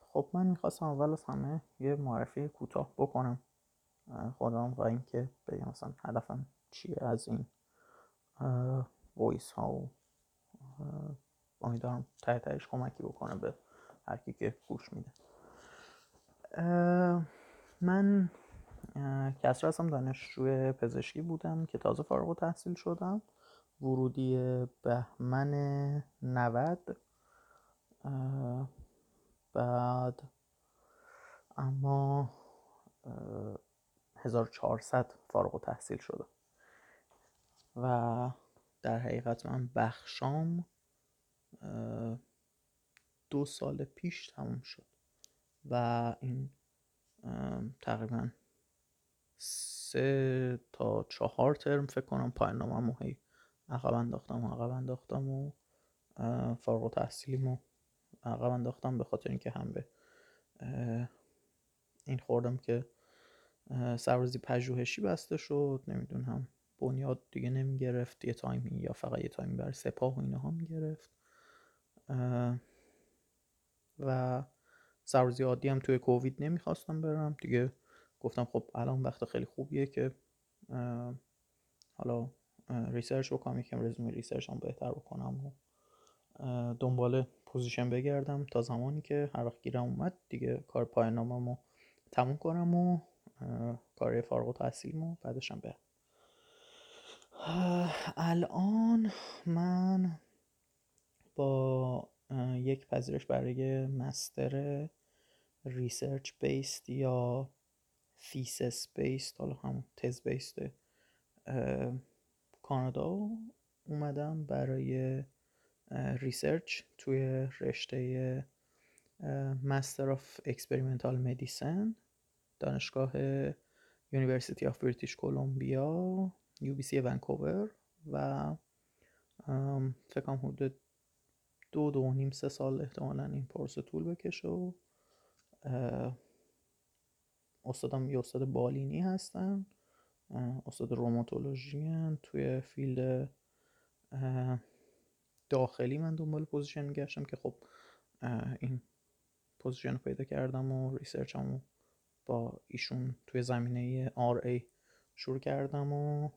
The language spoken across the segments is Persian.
خب من می‌خواستم اول از همه یه معرفی کوتاه بکنم. خودم و اینکه بگم مثلا هدفم چیه از این وایس ها و امیدوارم ته تهش کمکی بکنه به هر کی که گوش میده. من کسر هستم دانشجوی پزشکی بودم که تازه فارغ تحصیل شدم. ورودی بهمن 90 بعد. اما 1400 فارغ و تحصیل شدم و در حقیقت من بخشام دو سال پیش تموم شد. و این تقریبا سه تا چهار ترم فکر کنم پایان نامه هی عقب انداختم و عقب انداختم و فارغ تحصیلیمو عقب انداختم به خاطر اینکه هم به این خوردم که سربازی پژوهشی بسته شد نمی‌دونم بنیاد دیگه نمی گرفت یه تایمی یا فقط یه تایمی برای سپاه و اینها می گرفت و سربازی عادی هم توی کووید نمی‌خواستم برم. دیگه گفتم خب الان وقت خیلی خوبیه که حالا research بکنم یکم رزومه research هم بهتر بکنم و دنبال position بگردم تا زمانی که هر وقت گیرم اومد دیگه کار پایان ناممو تموم کنم و کار فارغ و بعدشم برم. الان من با یک پذیرش برای master research based یا thesis based حالا هم تز based کانادا اومدم برای research توی رشته Master of Experimental Medicine دانشگاه University of British Columbia UBC ونکوور و فکرم حدود دو دو نیم سه سال احتمالا این پروسه طول بکشه و استادم یه استاد بالینی هستن استاد روماتولوژی توی field داخلی من دنبال position میگشتم که خب این position رو پیدا کردم و research مو با ایشون توی زمینه RA شروع کردم و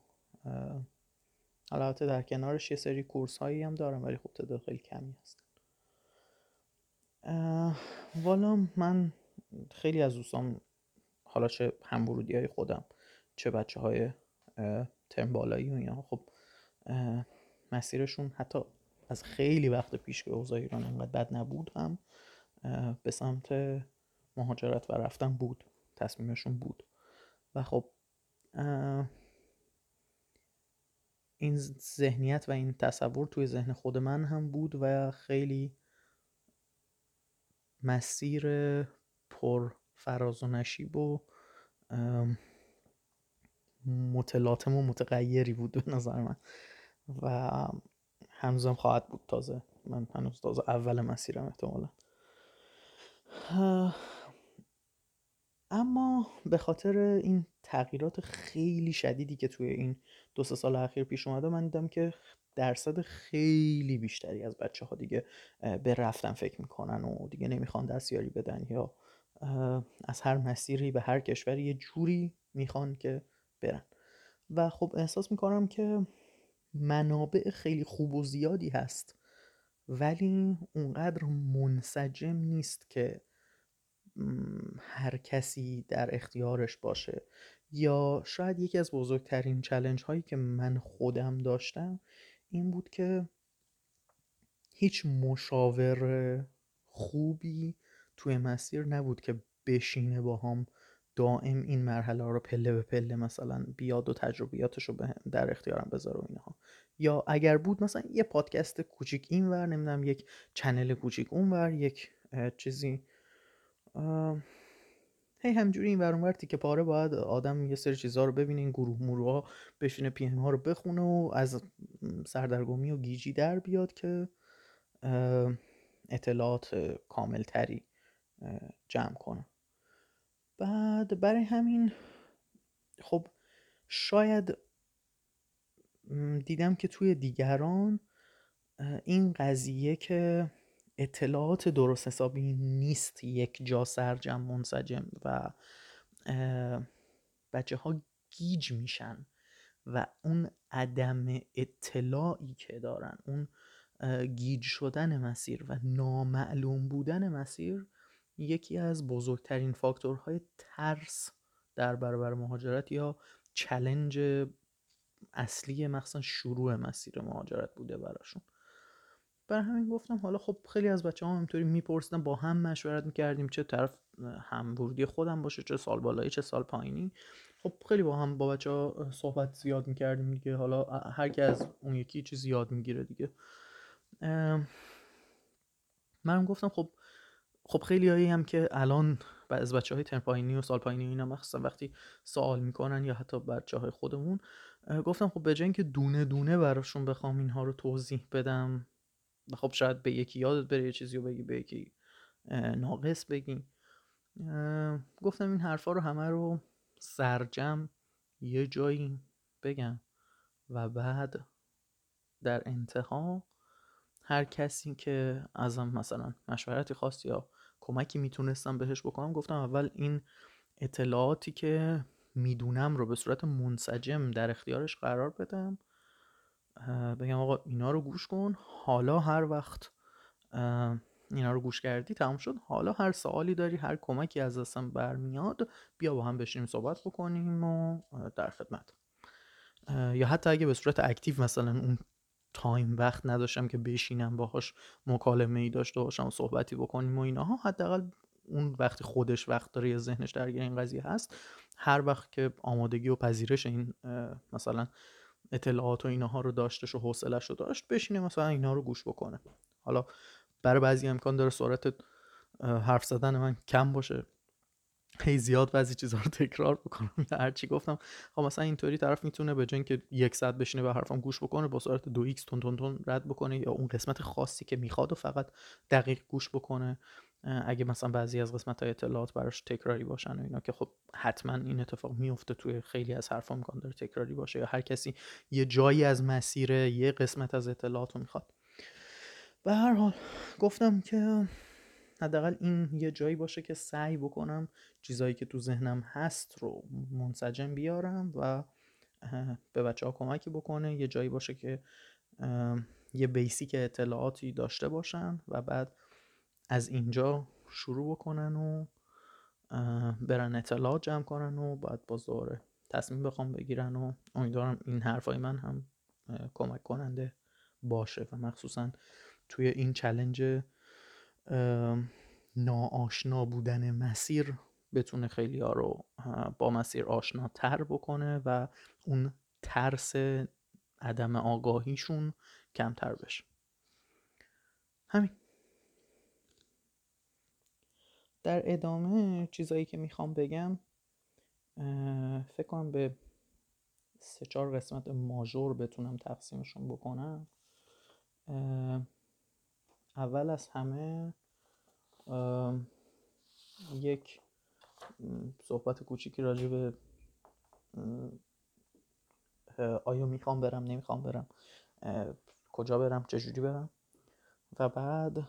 البته در کنارش یه سری course هایی هم دارم ولی خب تعداد خیلی کمی هست والا من خیلی از دوستان حالا چه همورودی های خودم چه بچه های ترم بالایی و اینا خب مسیرشون حتی از خیلی وقت پیش که اوضاع ایران انقدر بد نبود هم به سمت مهاجرت و رفتن بود تصمیمشون بود. و خب این ذهنیت و این تصور توی ذهن خود من هم بود و خیلی مسیر پر فراز و نشیب و متلاطم و متغیری بود به نظر من. و هنوزم خواهد بود تازه. من هنوز تازه اول مسیرم احتمالا. اما به خاطر این تغییرات خیلی شدیدی که توی این دو سه سال اخیر پیش اومده من دیدم که درصد خیلی بیشتری از بچه ها دیگه به رفتن فکر می‌کنن و دیگه نمی‌خوان دستیاری بدن یا از هر مسیری به هر کشوری یه جوری می‌خوان که برن. و خب احساس می‌کنم که منابع خیلی خوب و زیادی هست. ولی اونقدر منسجم نیست که هر کسی در اختیارش باشه. یا شاید یکی از بزرگترین چلنج هایی که من خودم داشتم این بود که هیچ مشاور خوبی توی مسیر نبود که بشینه با هم دائم این مرحله رو پله به پله مثلا بیاد و تجربیاتش رو در اختیارم بذاره و اینها. یا اگر بود مثلا یه پادکست کوچیک این ور نمی‌دونم یک چنل کوچیک اون ور یک چیزی هی همجوری این ور اونور که پاره باید آدم یه سری چیزها رو ببینه این گروه مروه ها بشینه پی ها رو بخونه و از سردرگمی و گیجی در بیاد که اطلاعات کامل تری جمع کنه. بعد برای همین خب شاید دیدم که توی دیگران این قضیه که اطلاعات درست حسابی نیست یک جا سرجم منسجم و بچه ها گیج میشن و اون عدم اطلاعی که دارن اون گیج شدن مسیر و نامعلوم بودن مسیر یکی از بزرگترین فاکتورهای ترس در برابر مهاجرت یا challenge اصلی مخصوصا شروع مسیر مهاجرت بوده براشون. برای همین گفتم حالا خب خیلی از بچه ها اینطوری میپرسیدن با هم مشورت می‌کردیم چه طرف همبورگی خودم باشه چه سال بالایی چه سال پایینی. خب خیلی با هم با بچه ها صحبت زیاد می‌کردیم دیگه. حالا هر کی از اون یکی چیز یاد می‌گیره دیگه. منم گفتم خب خب خیلی هایی هم که الان از بچه های ترم پایینی و سال پایینی اینا مخصوصا وقتی سوال می‌کنن یا حتی بچه های خودمون گفتم خب به جای که دونه دونه براشون بخوام اینها رو توضیح بدم و خب شاید به یکی یادت بره یه چیزی رو بگی به یکی ناقص بگی. گفتم این حرفا رو همه رو سرجم یه جایی بگم. و بعد در انتها هر کسی که ازم مثلا مشورتی خواست یا کمکی می‌تونستم بهش بکنم گفتم اول این اطلاعاتی که می‌دونم رو به صورت منسجم در اختیارش قرار بدم بگم آقا اینا رو گوش کن حالا هر وقت اینا رو گوش کردی تمام شد حالا هر سوالی داری هر کمکی از دستم برمیاد بیا با هم بشینیم صحبت بکنیم و در خدمت. یا حتی اگه به صورت active مثلا اون time وقت نداشتم که بشینم باهاش مکالمه ای داشته باشم و صحبتی بکنیم و اینها حداقل اون وقتی خودش وقت داره یا ذهنش درگیر این قضیه هست هر وقت که آمادگی و پذیرش این مثلا اطلاعات و اینها رو داشتش و حوصلش رو داشت بشینه مثلا اینا رو گوش بکنه. حالا برای بعضی امکان داره سرعت حرف زدن من کم باشه. هی زیاد بعضی چیزها رو تکرار بکنم. یا هرچی گفتم. خب مثلا اینطوری طرف می‌تونه به جای که یک ساعت بشینه به حرفم گوش بکنه با سرعت دو X تون تون تون رد بکنه یا اون قسمت خاصی که می‌خواد و فقط دقیق گوش بکنه. اگه مثلا بعضی از قسمت های اطلاعات براش تکراری باشن و اینا که خب حتما این اتفاق میفته توی خیلی از حرفا امکان داره تکراری باشه یا هر کسی یه جایی از مسیر یه قسمت از اطلاعات رو می‌خواد. به هر حال گفتم که حداقل این یه جایی باشه که سعی بکنم چیزایی که تو ذهنم هست رو منسجم بیارم و به بچه ها کمکی بکنه یه جایی باشه که یه بیسیک اطلاعاتی داشته باشن و بعد از اینجا شروع بکنن و برن اطلاعات جمع کنن و بعد باز دوره تصمیم بخوام بگیرن و امیدوارم این حرفای من هم کمک کننده باشه و مخصوصا توی این چلنج ناآشنا بودن مسیر بتونه خیلی ها رو با مسیر آشناتر بکنه و اون ترس عدم آگاهیشون کمتر بشه. همین. در ادامه چیزایی که می‌خوام بگم فکر کنم به سه چهار قسمت ماژور بتونم تقسیمشون بکنم. اول از همه یک صحبت کوچیکی راجع به آیا می‌خوام برم نمی‌خوام برم کجا برم چجوری برم. و بعد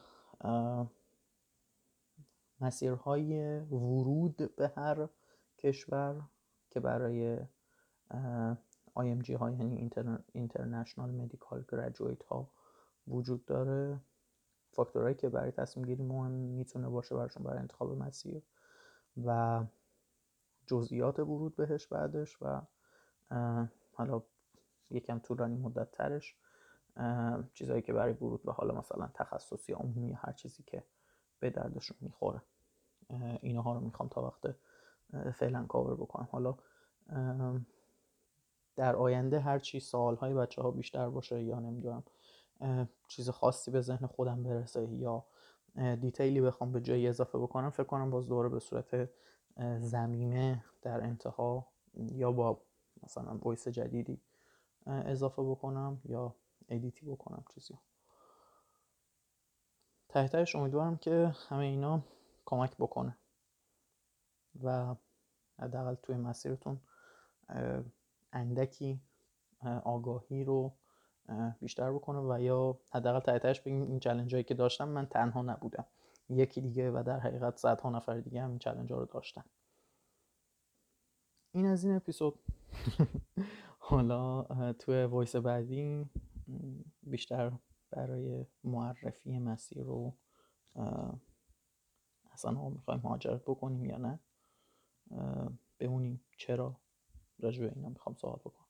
مسیرهای ورود به هر کشور که برای IMG ها یعنی International Medical Graduate ها وجود داره. فاکتورهایی که برای تصمیم گیری مهم می‌تونه باشه براشون برای انتخاب مسیر و جزئیات ورود بهش بعدش و حالا یکم طولانی مدت ترش چیزهایی که برای ورود به حالا مثلا تخصصی عمومی هر چیزی که به دردشون می‌خوره. اینها رو می‌خوام تا وقت فعلا کاور بکنم. حالا در آینده هر چی سوالهای بچه ها بیشتر باشه یا نمی‌دونم چیز خاصی به ذهن خودم برسه یا دیتیلی بخوام به جایی اضافه بکنم فکر کنم باز دوباره به صورت زمینه در انتها یا با مثلا voice جدیدی اضافه بکنم یا edit ی بکنم چیزی. تهش امیدوارم که همه اینا کمک بکنه و حداقل توی مسیرتون اندکی آگاهی رو بیشتر بکنه و یا حداقل تهش بگیم این challenge هایی که داشتم من تنها نبودم. یکی دیگه و در حقیقت صدها نفر دیگه هم این challenge ها رو داشتن. این از این اپیزود. حالا توی وایس بعدی بیشتر برای معرفی مسیر رو اصلا ها می‌خوایم مهاجرت بکنیم یا نه؟ بمونیم. چرا؟ راجع به اینا می‌خوام صحبت بکنم.